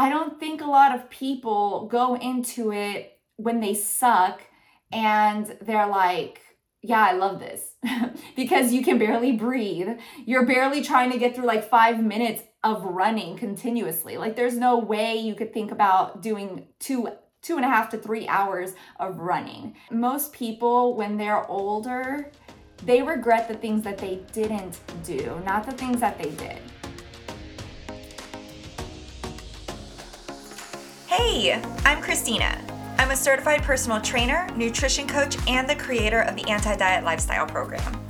I don't think a lot of people go into it when they suck and they're like, yeah, I love this because you can barely breathe. You're barely trying to get through like five minutes of running continuously. Like, there's no way you could think about doing two two and a half to three hours of running. Most people, when they're older, they regret the things that they didn't do, not the things that they did. Hey, I'm Cristina. I'm a certified personal trainer, nutrition coach, and the creator of the Anti Diet Lifestyle Program.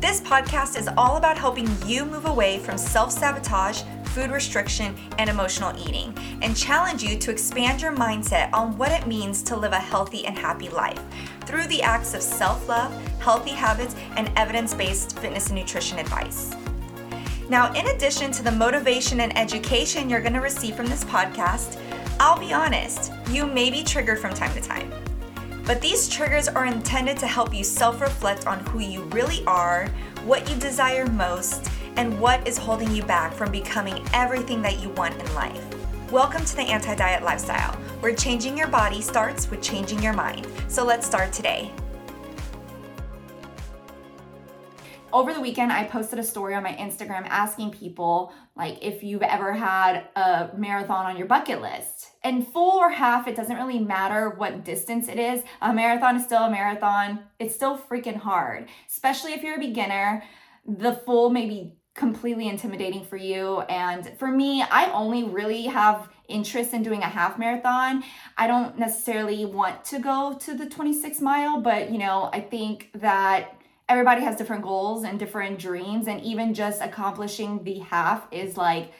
This podcast is all about helping you move away from self sabotage, food restriction, and emotional eating, and challenge you to expand your mindset on what it means to live a healthy and happy life through the acts of self love, healthy habits, and evidence based fitness and nutrition advice. Now, in addition to the motivation and education you're going to receive from this podcast, I'll be honest, you may be triggered from time to time. But these triggers are intended to help you self reflect on who you really are, what you desire most, and what is holding you back from becoming everything that you want in life. Welcome to the Anti Diet Lifestyle, where changing your body starts with changing your mind. So let's start today. Over the weekend i posted a story on my instagram asking people like if you've ever had a marathon on your bucket list. And full or half it doesn't really matter what distance it is. A marathon is still a marathon. It's still freaking hard especially if you're a beginner. The full may be completely intimidating for you. And for me i only really have interest in doing a half marathon. I don't necessarily want to go to the 26 mile but you know i think that everybody has different goals and different dreams and even just accomplishing the half is like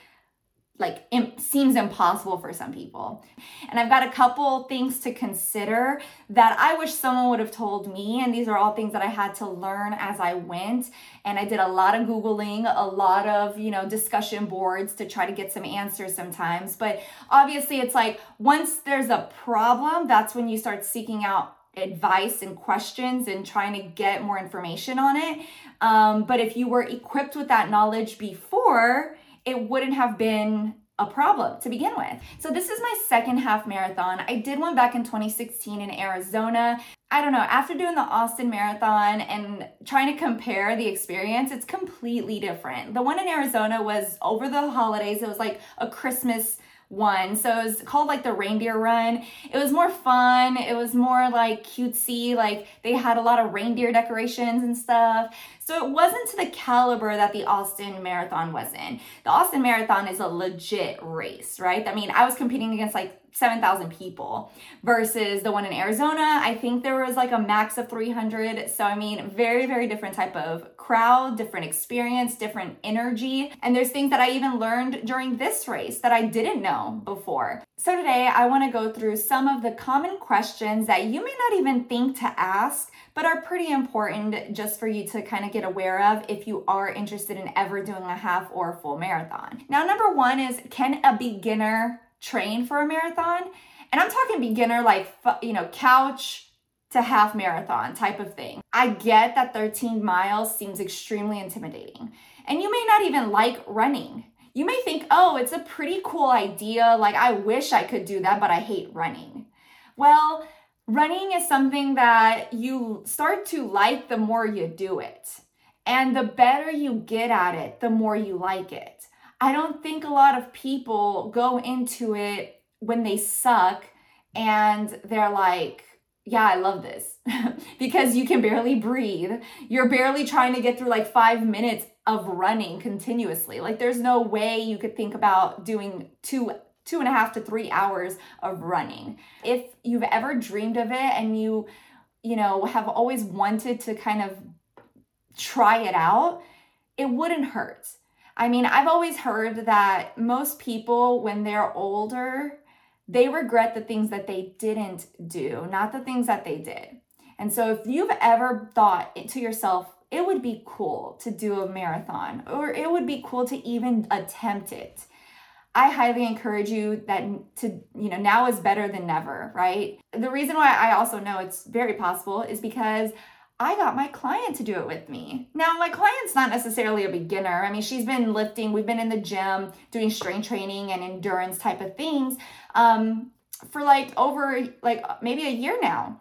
like it seems impossible for some people. And I've got a couple things to consider that I wish someone would have told me and these are all things that I had to learn as I went and I did a lot of googling, a lot of, you know, discussion boards to try to get some answers sometimes. But obviously it's like once there's a problem, that's when you start seeking out advice and questions and trying to get more information on it. Um, but if you were equipped with that knowledge before, it wouldn't have been a problem to begin with. So this is my second half marathon. I did one back in 2016 in Arizona. I don't know, after doing the Austin Marathon and trying to compare the experience, it's completely different. The one in Arizona was over the holidays. It was like a Christmas one. So it was called like the reindeer run. It was more fun. It was more like cutesy. Like they had a lot of reindeer decorations and stuff. So it wasn't to the caliber that the Austin Marathon was in. The Austin Marathon is a legit race, right? I mean, I was competing against like 7,000 people versus the one in Arizona. I think there was like a max of 300. So, I mean, very, very different type of crowd, different experience, different energy. And there's things that I even learned during this race that I didn't know before. So, today I want to go through some of the common questions that you may not even think to ask, but are pretty important just for you to kind of get aware of if you are interested in ever doing a half or a full marathon. Now, number one is can a beginner train for a marathon. And I'm talking beginner, like, you know, couch to half marathon type of thing. I get that 13 miles seems extremely intimidating. And you may not even like running. You may think, oh, it's a pretty cool idea. Like, I wish I could do that, but I hate running. Well, running is something that you start to like the more you do it. And the better you get at it, the more you like it. I don't think a lot of people go into it when they suck and they're like, yeah, I love this because you can barely breathe. You're barely trying to get through like five minutes of running continuously. Like, there's no way you could think about doing two two and a half to three hours of running. If you've ever dreamed of it and you, you know, have always wanted to kind of try it out, it wouldn't hurt. I mean, I've always heard that most people, when they're older, they regret the things that they didn't do, not the things that they did. And so, if you've ever thought to yourself, it would be cool to do a marathon, or it would be cool to even attempt it. I highly encourage you that to, you know, now is better than never, right? The reason why I also know it's very possible is because I got my client to do it with me. Now, my client's not necessarily a beginner. I mean, she's been lifting, we've been in the gym doing strength training and endurance type of things um, for like over like maybe a year now.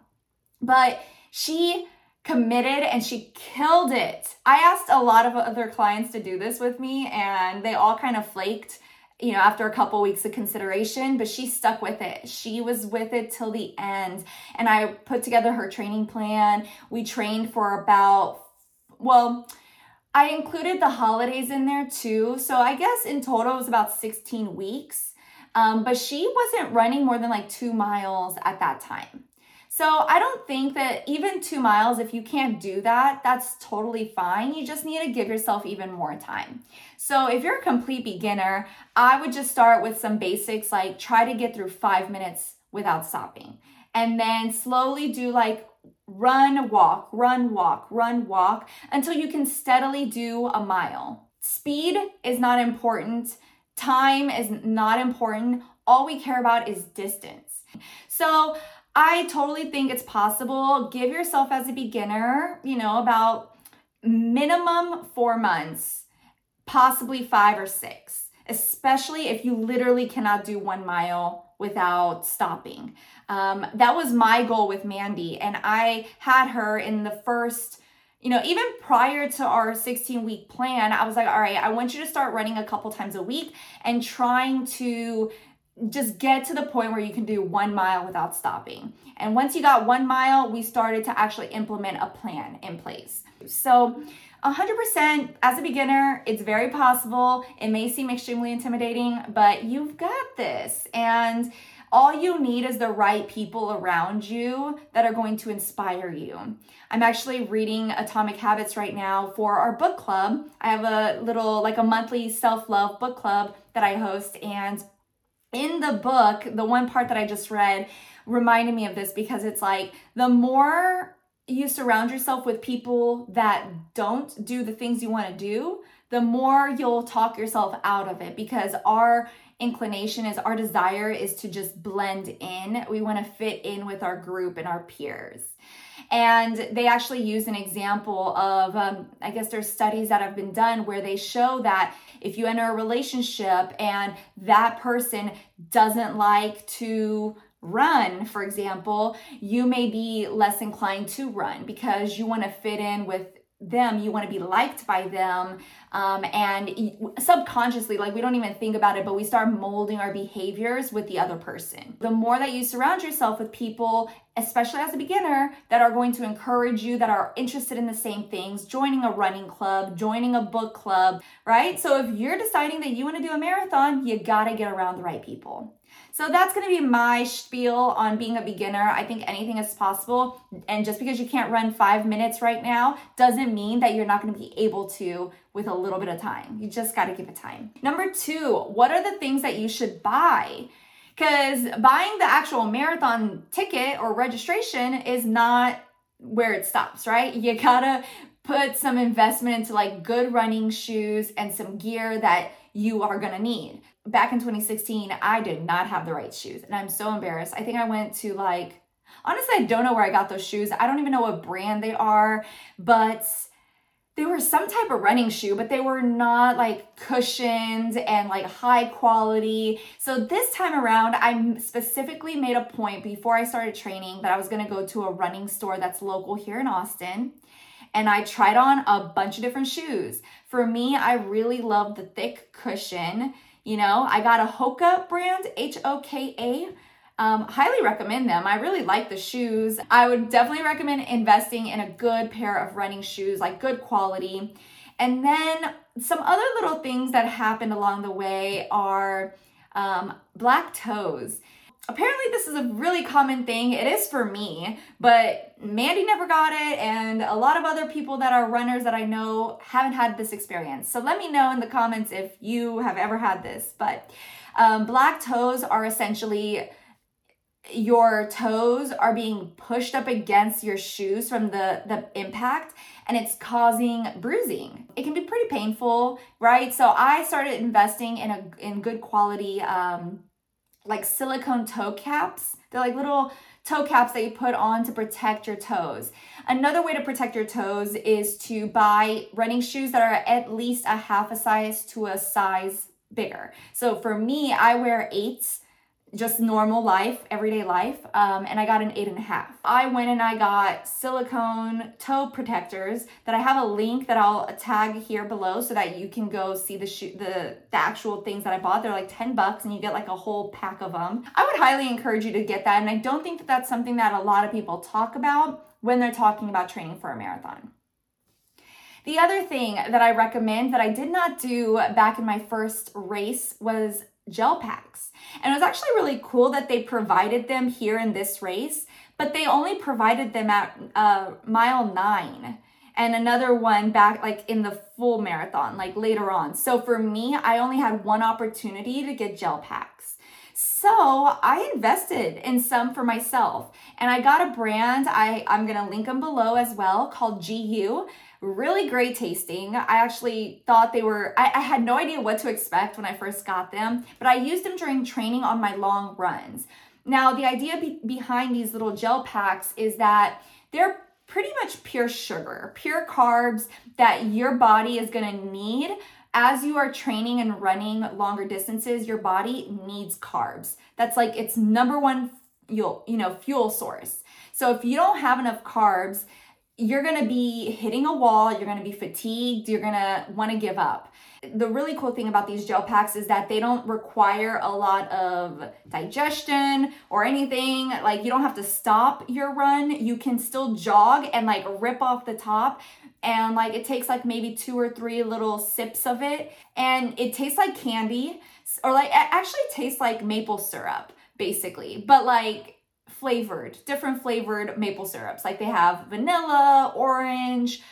But she committed and she killed it. I asked a lot of other clients to do this with me and they all kind of flaked you know, after a couple weeks of consideration, but she stuck with it. She was with it till the end. And I put together her training plan. We trained for about, well, I included the holidays in there too. So I guess in total it was about 16 weeks. Um, but she wasn't running more than like two miles at that time. So I don't think that even two miles, if you can't do that, that's totally fine. You just need to give yourself even more time. So if you're a complete beginner, I would just start with some basics like try to get through five minutes without stopping. And then slowly do like run, walk, run, walk, run, walk until you can steadily do a mile. Speed is not important. Time is not important. All we care about is distance. So I totally think it's possible. Give yourself as a beginner, you know, about minimum four months, possibly five or six, especially if you literally cannot do one mile without stopping. Um, that was my goal with Mandy, and I had her in the first you know, even prior to our 16 week plan, I was like, all right, I want you to start running a couple times a week and trying to just get to the point where you can do one mile without stopping. And once you got one mile, we started to actually implement a plan in place. So, 100% as a beginner, it's very possible. It may seem extremely intimidating, but you've got this. And all you need is the right people around you that are going to inspire you. I'm actually reading Atomic Habits right now for our book club. I have a little, like a monthly self love book club that I host, and in the book, the one part that I just read reminded me of this because it's like the more you surround yourself with people that don't do the things you want to do, the more you'll talk yourself out of it because our inclination is our desire is to just blend in. We want to fit in with our group and our peers. And they actually use an example of, um, I guess there's studies that have been done where they show that if you enter a relationship and that person doesn't like to run, for example, you may be less inclined to run because you want to fit in with them you want to be liked by them um, and subconsciously like we don't even think about it but we start molding our behaviors with the other person. The more that you surround yourself with people especially as a beginner that are going to encourage you that are interested in the same things joining a running club joining a book club right? So if you're deciding that you want to do a marathon you got to get around the right people so that's going to be my spiel on being a beginner. I think anything is possible. And just because you can't run five minutes right now doesn't mean that you're not going to be able to with a little bit of time. You just got to give it time. Number two, what are the things that you should buy? Because buying the actual marathon ticket or registration is not where it stops, right? You gotta put some investment into like good running shoes and some gear that you are gonna need back in 2016, I did not have the right shoes. And I'm so embarrassed. I think I went to like, honestly, I don't know where I got those shoes. I don't even know what brand they are, but they were some type of running shoe, but they were not like cushioned and like high quality. So this time around, I specifically made a point before I started training that I was gonna go to a running store that's local here in Austin. And I tried on a bunch of different shoes. For me, I really love the thick cushion you know, I got a Hoka brand, H O K A. Um, highly recommend them. I really like the shoes. I would definitely recommend investing in a good pair of running shoes, like good quality. And then some other little things that happened along the way are um, black toes apparently this is a really common thing. It is for me, but Mandy never got it, and a lot of other people that are runners that I know haven't had this experience. So let me know in the comments if you have ever had this. But um, black toes are essentially your toes are being pushed up against your shoes from the the impact and it's causing bruising it can be pretty painful right so i started investing in a in good quality um like silicone toe caps. They're like little toe caps that you put on to protect your toes. Another way to protect your toes is to buy running shoes that are at least a half a size to a size bigger. So for me, I wear eights just normal life, everyday life, um, and I got an eight and a half. I went and I got silicone toe protectors that I have a link that I'll tag here below so that you can go see the shoe, the the actual things that I bought. They're like ten bucks, and you get like a whole pack of them. I would highly encourage you to get that, and I don't think that that's something that a lot of people talk about when they're talking about training for a marathon. The other thing that I recommend that I did not do back in my first race was gel packs. And it was actually really cool that they provided them here in this race, but they only provided them at uh, mile nine and another one back like in the full marathon, like later on. So for me, I only had one opportunity to get gel packs. So I invested in some for myself and I got a brand, I, I'm gonna link them below as well, called GU really great tasting. I actually thought they were, I, I, had no idea what to expect when I first got them, but I used them during training on my long runs. Now, the idea be- behind these little gel packs is that they're pretty much pure sugar, pure carbs that your body is gonna need. As you are training and running longer distances, your body needs carbs. That's like its number one fuel, you know, fuel source. So if you don't have enough carbs, you're gonna be hitting a wall, you're gonna be fatigued, you're gonna wanna give up. The really cool thing about these gel packs is that they don't require a lot of digestion or anything. Like, you don't have to stop your run. You can still jog and like rip off the top. And like, it takes like maybe two or three little sips of it. And it tastes like candy, or like, it actually tastes like maple syrup, basically. But like, flavored, different flavored maple syrups. Like they have vanilla, orange,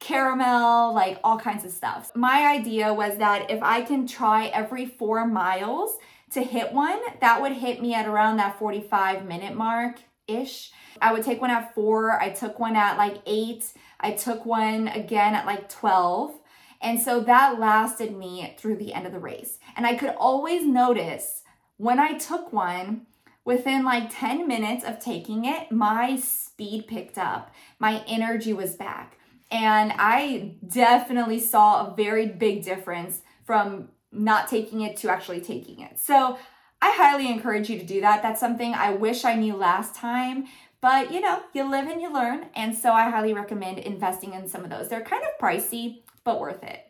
caramel, like all kinds of stuff. My idea was that if I can try every four miles to hit one, that would hit me at around that 45 minute mark ish. I would take one at four, I took one at like eight, I took one again at like 12. And so that lasted me through the end of the race. And I could always notice when I took one, Within like 10 minutes of taking it, my speed picked up, my energy was back. And I definitely saw a very big difference from not taking it to actually taking it. So I highly encourage you to do that. That's something I wish I knew last time, but you know, you live and you learn. And so I highly recommend investing in some of those. They're kind of pricey, but worth it.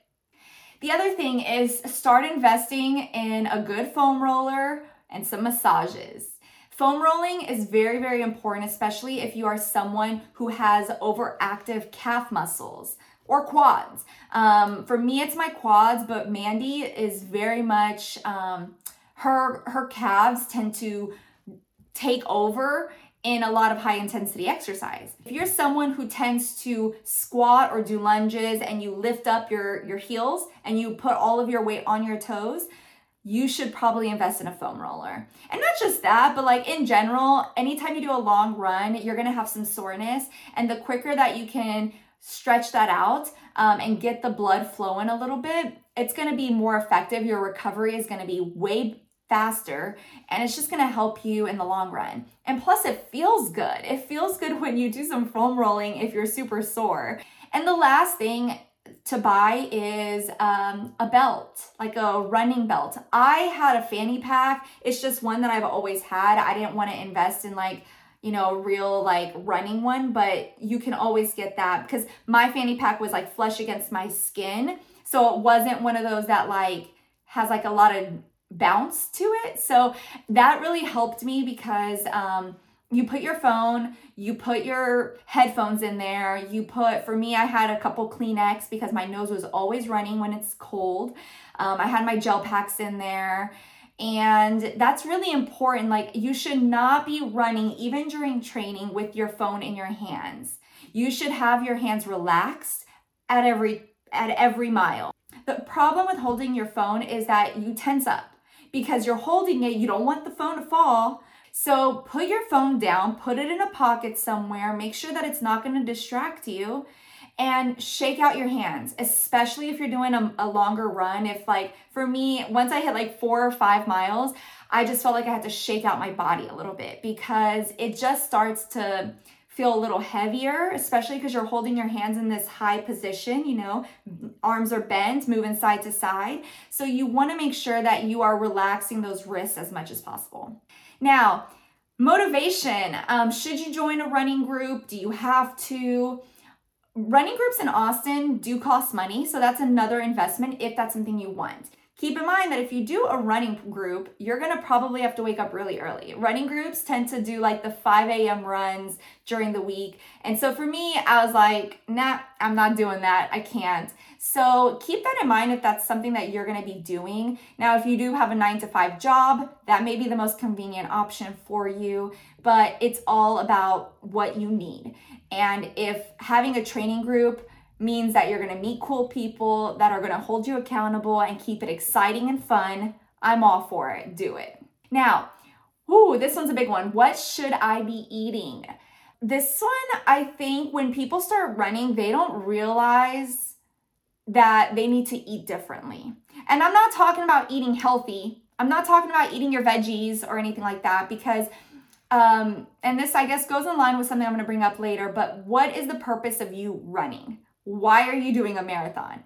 The other thing is start investing in a good foam roller and some massages. Foam rolling is very, very important, especially if you are someone who has overactive calf muscles or quads. Um, for me, it's my quads, but Mandy is very much um, her her calves tend to take over in a lot of high intensity exercise. If you're someone who tends to squat or do lunges and you lift up your your heels and you put all of your weight on your toes, you should probably invest in a foam roller. And not just that, but like in general, anytime you do a long run, you're gonna have some soreness. And the quicker that you can stretch that out um, and get the blood flowing a little bit, it's gonna be more effective. Your recovery is gonna be way faster and it's just gonna help you in the long run. And plus, it feels good. It feels good when you do some foam rolling if you're super sore. And the last thing to buy is um, a belt, like a running belt. I had a fanny pack. It's just one that I've always had. I didn't want to invest in like, you know, a real like running one, but you can always get that because my fanny pack was like flush against my skin. So it wasn't one of those that like has like a lot of bounce to it. So that really helped me because um, you put your phone, you put your headphones in there, you put, for me, I had a couple Kleenex because my nose was always running when it's cold. Um, I had my gel packs in there. And that's really important. Like, you should not be running, even during training, with your phone in your hands. You should have your hands relaxed at every at every mile. The problem with holding your phone is that you tense up because you're holding it, you don't want the phone to fall, so put your phone down, put it in a pocket somewhere, make sure that it's not going to distract you. and shake out your hands, especially if you're doing a, a, longer run. If, like, for me, once I hit like four or five miles, I just felt like I had to shake out my body a little bit because it just starts to feel a little heavier, especially because you're holding your hands in this high position, you know, arms are bent, moving side to side. So you want to make sure that you are relaxing those wrists as much as possible. Now, motivation. Um, should you join a running group? Do you have to? Running groups in Austin do cost money, so that's another investment if that's something you want. Keep in mind that if you do a running group, you're gonna probably have to wake up really early. Running groups tend to do like the 5 a.m. runs during the week. And so for me, I was like, nah, I'm not doing that. I can't. So keep that in mind if that's something that you're gonna be doing. Now, if you do have a nine to five job, that may be the most convenient option for you, but it's all about what you need. And if having a training group, means that you're going to meet cool people that are going to hold you accountable and keep it exciting and fun. I'm all for it. Do it. Now, ooh, this one's a big one. What should I be eating? This one, I think when people start running, they don't realize that they need to eat differently. And I'm not talking about eating healthy. I'm not talking about eating your veggies or anything like that because um and this I guess goes in line with something I'm going to bring up later, but what is the purpose of you running? Why are you doing a marathon?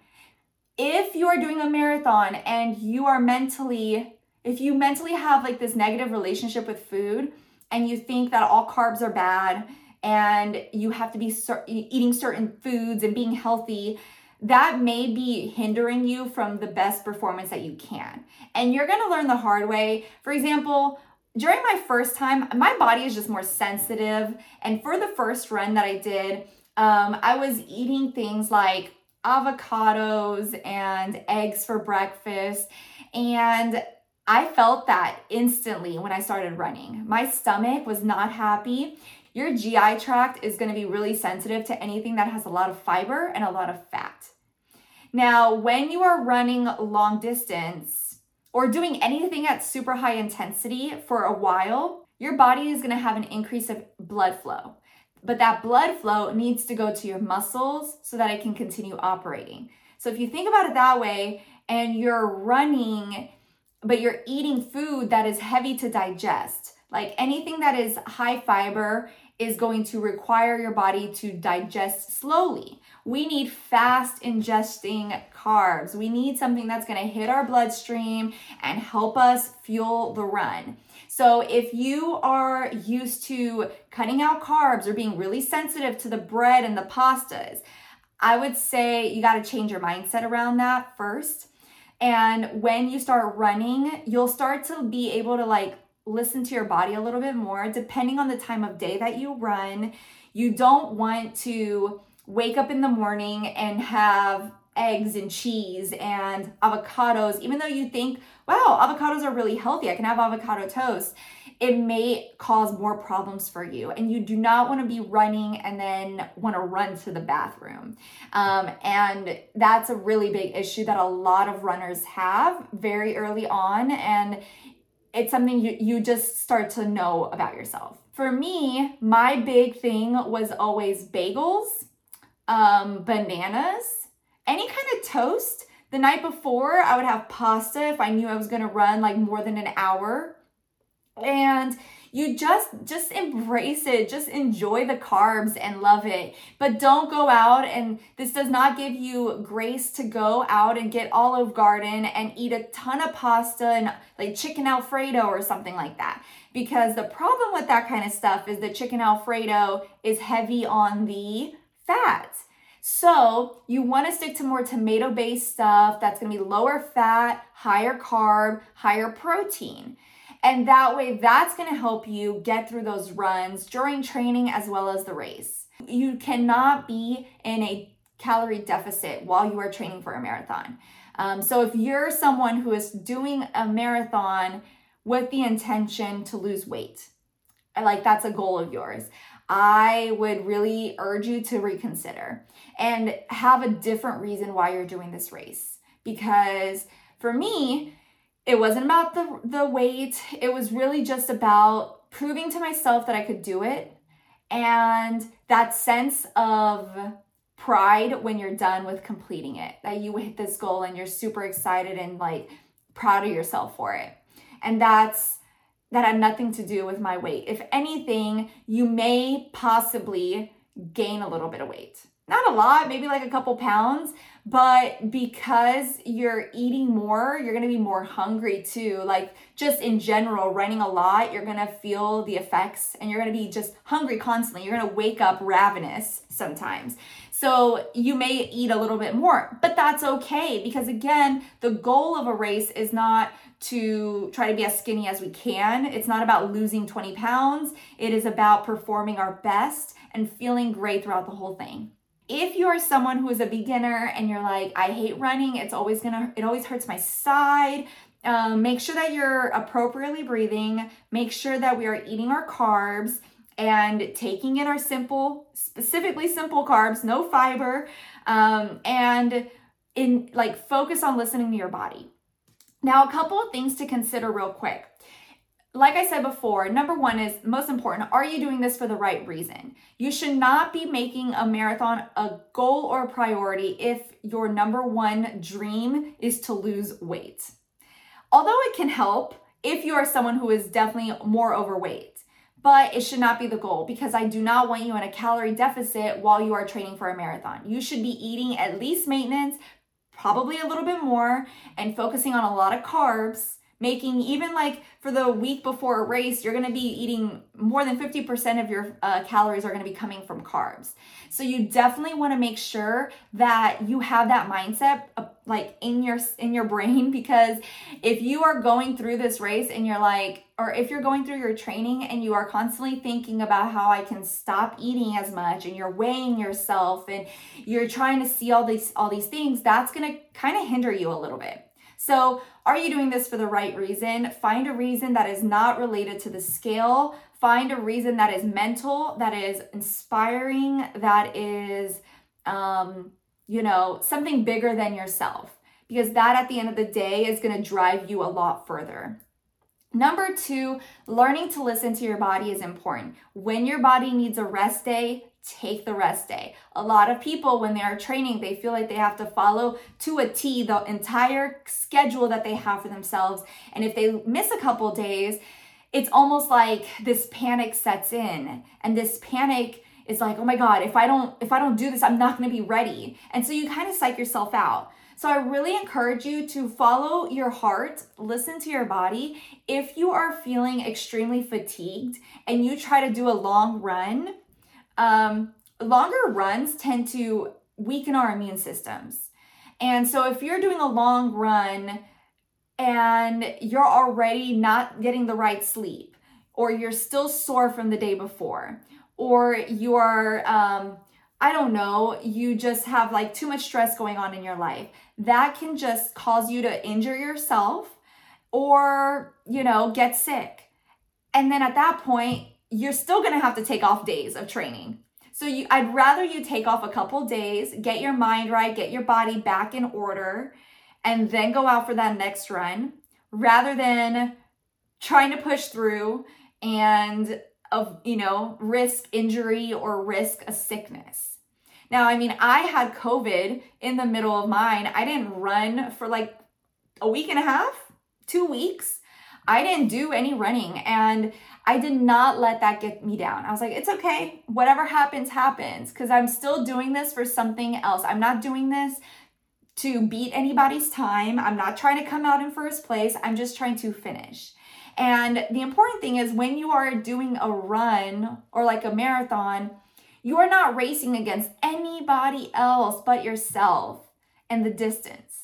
If you are doing a marathon and you are mentally, if you mentally have like this negative relationship with food and you think that all carbs are bad and you have to be eating certain foods and being healthy, that may be hindering you from the best performance that you can. And you're gonna learn the hard way. For example, during my first time, my body is just more sensitive. And for the first run that I did, um, I was eating things like avocados and eggs for breakfast. And I felt that instantly when I started running. My stomach was not happy. Your GI tract is going to be really sensitive to anything that has a lot of fiber and a lot of fat. Now, when you are running long distance or doing anything at super high intensity for a while, your body is to have an increase of blood flow. But that blood flow needs to go to your muscles so that it can continue operating. So if you think about it that way and you're running, but you're eating food that is heavy to digest, like anything that is high fiber is going to require your body to digest slowly. We need fast ingesting carbs. We need something that's going to hit our bloodstream and help us fuel the run. So if you are used to cutting out carbs or being really sensitive to the bread and the pastas, I would say you got to change your mindset around that first. And when you start running, you'll start to be able to like listen to your body a little bit more depending on the time of day that you run. You don't want to wake up in the morning and have eggs and cheese and avocados, even though you think, wow, avocados are really healthy, I can have avocado toast, it may cause more problems for you. And you do not want to be running and then want to run to the bathroom. Um, and that's a really big issue that a lot of runners have very early on. And it's something you, you just start to know about yourself. For me, my big thing was always bagels, um, bananas, any kind of toast. The night before, I would have pasta if I knew I was gonna run like more than an hour. And you just just embrace it. Just enjoy the carbs and love it. But don't go out and this does not give you grace to go out and get olive garden and eat a ton of pasta and like chicken alfredo or something like that. Because the problem with that kind of stuff is the chicken alfredo is heavy on the fat. So you want to stick to more tomato based stuff that's going to be lower fat, higher carb, higher protein. And that way, that's going to help you get through those runs during training as well as the race. You cannot be in a calorie deficit while you are training for a marathon. Um, so if you're someone who is doing a marathon with the intention to lose weight, like that's a goal of yours, I would really urge you to reconsider and have a different reason why you're doing this race. Because for me, it wasn't about the, the weight, it was really just about proving to myself that I could do it and that sense of pride when you're done with completing it, that you hit this goal and you're super excited and like proud of yourself for it. And that's that had nothing to do with my weight. If anything, you may possibly gain a little bit of weight. Not a lot, maybe like a couple pounds, but because you're eating more, you're gonna be more hungry too. Like, just in general, running a lot, you're gonna feel the effects and you're gonna be just hungry constantly. You're gonna wake up ravenous sometimes. So you may eat a little bit more, but that's okay because again, the goal of a race is not to try to be as skinny as we can. It's not about losing 20 pounds. It is about performing our best and feeling great throughout the whole thing. If you are someone who is a beginner and you're like, I hate running, it's always gonna, it always hurts my side. Um, make sure that you're appropriately breathing. Make sure that we are eating our carbs and taking in our simple, specifically simple carbs, no fiber, um, and in like focus on listening to your body. Now, a couple of things to consider real quick. Like I said before, number one is most important are you doing this for the right reason? You should not be making a marathon a goal or a priority if your number one dream is to lose weight. Although it can help if you are someone who is definitely more overweight but it should not be the goal because I do not want you in a calorie deficit while you are training for a marathon. You should be eating at least maintenance, probably a little bit more, and focusing on a lot of carbs. Making even like for the week before a race, you're gonna be eating more than 50% of your uh, calories are gonna be coming from carbs. So you definitely wanna make sure that you have that mindset like in your in your brain because if you are going through this race and you're like or if you're going through your training and you are constantly thinking about how I can stop eating as much and you're weighing yourself and you're trying to see all these all these things that's going to kind of hinder you a little bit. So, are you doing this for the right reason? Find a reason that is not related to the scale. Find a reason that is mental, that is inspiring, that is um you know, something bigger than yourself, because that at the end of the day is going to drive you a lot further. Number two, learning to listen to your body is important. When your body needs a rest day, take the rest day. A lot of people, when they are training, they feel like they have to follow to a T the entire schedule that they have for themselves. And if they miss a couple days, it's almost like this panic sets in. And this panic is like, oh my God, if I don't, if I don't do this, I'm not gonna be ready. And so you kind of psych yourself out. So I really encourage you to follow your heart, listen to your body. If you are feeling extremely fatigued and you try to do a long run, um, longer runs tend to weaken our immune systems. And so if you're doing a long run and you're already not getting the right sleep, or you're still sore from the day before, or you're um, I don't know, you just have like too much stress going on in your life. That can just cause you to injure yourself or, you know, get sick. And then at that point, you're still going to have to take off days of training. So you I'd rather you take off a couple days, get your mind right, get your body back in order, and then go out for that next run rather than trying to push through and of, you know, risk injury or risk a sickness. Now, I mean, I had COVID in the middle of mine. I didn't run for like a week and a half, two weeks. I didn't do any running and I did not let that get me down. I was like, it's okay. Whatever happens, happens because I'm still doing this for something else. I'm not doing this to beat anybody's time. I'm not trying to come out in first place. I'm just trying to finish. And the important thing is when you are doing a run or like a marathon, you are not racing against anybody else but yourself and the distance.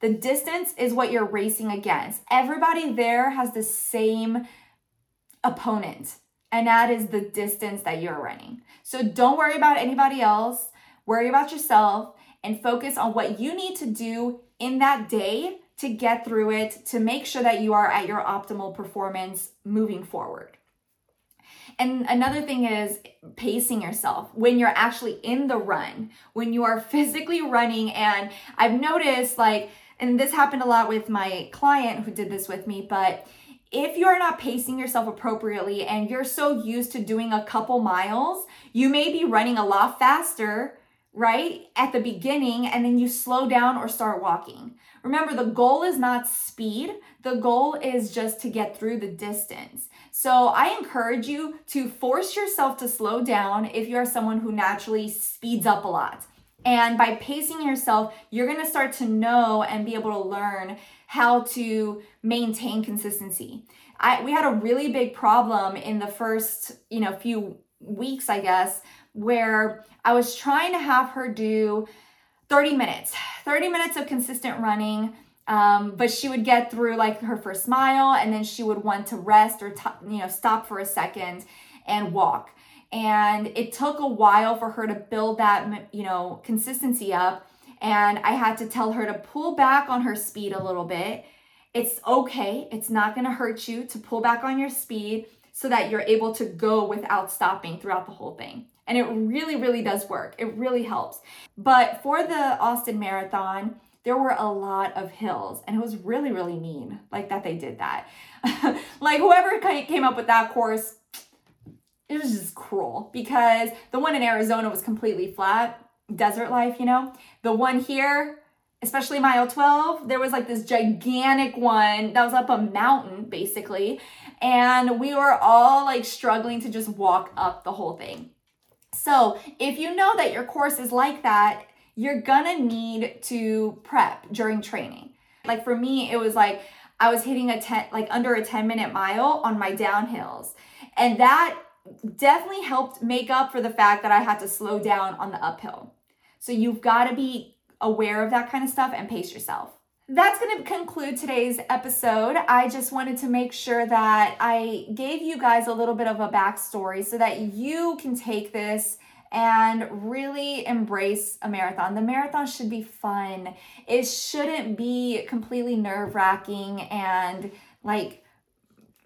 The distance is what you're racing against. Everybody there has the same opponent, and that is the distance that you're running. So don't worry about anybody else, worry about yourself, and focus on what you need to do in that day to get through it to make sure that you are at your optimal performance moving forward. And another thing is pacing yourself when you're actually in the run, when you are physically running. And I've noticed, like, and this happened a lot with my client who did this with me, but if you are not pacing yourself appropriately and you're so used to doing a couple miles, you may be running a lot faster right? At the beginning, and then you slow down or start walking. Remember, the goal is not speed, the goal is just to get through the distance. So I encourage you to force yourself to slow down if you are someone who naturally speeds up a lot. And by pacing yourself, you're gonna start to know and be able to learn how to maintain consistency. I, we had a really big problem in the first, you know, few weeks, I guess, where I was trying to have her do 30 minutes, 30 minutes of consistent running. Um, but she would get through like her first mile and then she would want to rest or, t- you know, stop for a second and walk. And it took a while for her to build that, you know, consistency up. And I had to tell her to pull back on her speed a little bit. It's okay. It's not going to hurt you to pull back on your speed so that you're able to go without stopping throughout the whole thing. And it really, really does work. It really helps. But for the Austin Marathon, there were a lot of hills and it was really, really mean like that they did that. like whoever came up with that course, it was just cruel because the one in Arizona was completely flat, desert life, you know? The one here, especially mile 12, there was like this gigantic one that was up a mountain basically. And we were all like struggling to just walk up the whole thing. So, if you know that your course is like that, you're gonna need to prep during training. Like for me, it was like I was hitting a 10 like under a 10 minute mile on my downhills. And that definitely helped make up for the fact that I had to slow down on the uphill. So you've got to be aware of that kind of stuff and pace yourself that's going to conclude today's episode. I just wanted to make sure that I gave you guys a little bit of a backstory so that you can take this and really embrace a marathon. The marathon should be fun, it shouldn't be completely nerve wracking and like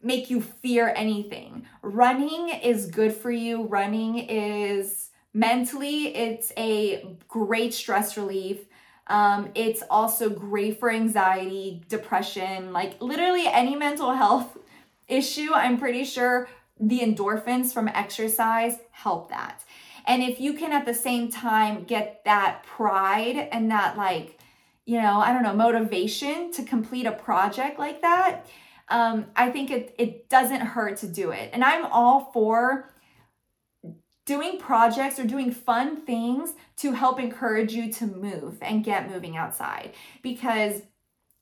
make you fear anything. Running is good for you, running is mentally, it's a great stress relief um, it's also great for anxiety, depression, like literally any mental health issue. I'm pretty sure the endorphins from exercise help that. And if you can at the same time get that pride and that, like, you know, I don't know, motivation to complete a project like that, um, I think it, it doesn't hurt to do it. And I'm all for doing projects or doing fun things to help encourage you to move and get moving outside. Because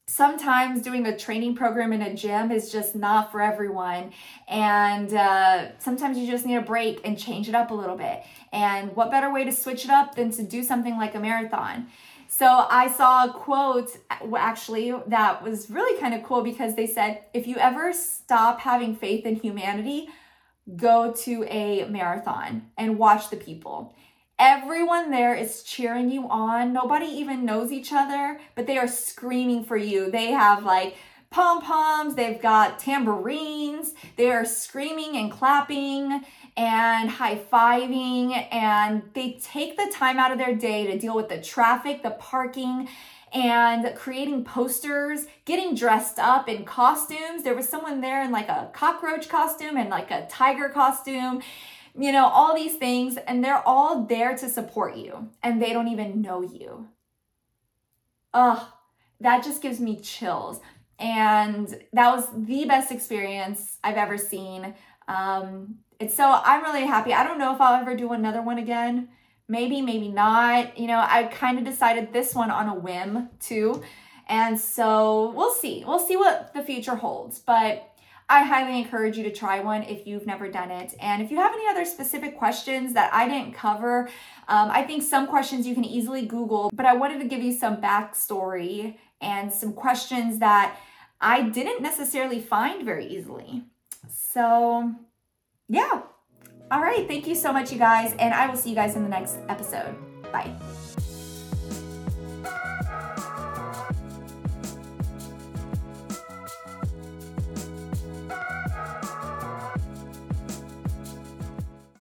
sometimes doing a training program in a gym is just not for everyone. And uh, sometimes you just need a break and change it up a little bit. And what better way to switch it up than to do something like a marathon so i saw a quote actually that was really kind of cool because they said if you ever stop having faith in humanity go to a marathon and watch the people. Everyone there is cheering you on. Nobody even knows each other, but they are screaming for you. They have like pom poms, they've got tambourines, they are screaming and clapping and high fiving, and they take the time out of their day to deal with the traffic, the parking, and creating posters, getting dressed up in costumes. There was someone there in like a cockroach costume and like a tiger costume, you know, all these things, and they're all there to support you, and they don't even know you. Ugh, that just gives me chills. And that was the best experience I've ever seen. Um, it's so I'm really happy. I don't know if I'll ever do another one again maybe, maybe not. You know, I kind of decided this one on a whim too. And so we'll see. We'll see what the future holds. But I highly encourage you to try one if you've never done it. And if you have any other specific questions that I didn't cover, um, I think some questions you can easily Google, but I wanted to give you some backstory and some questions that I didn't necessarily find very easily. So, yeah, all right. Thank you so much, you guys. And I will see you guys in the next episode. Bye.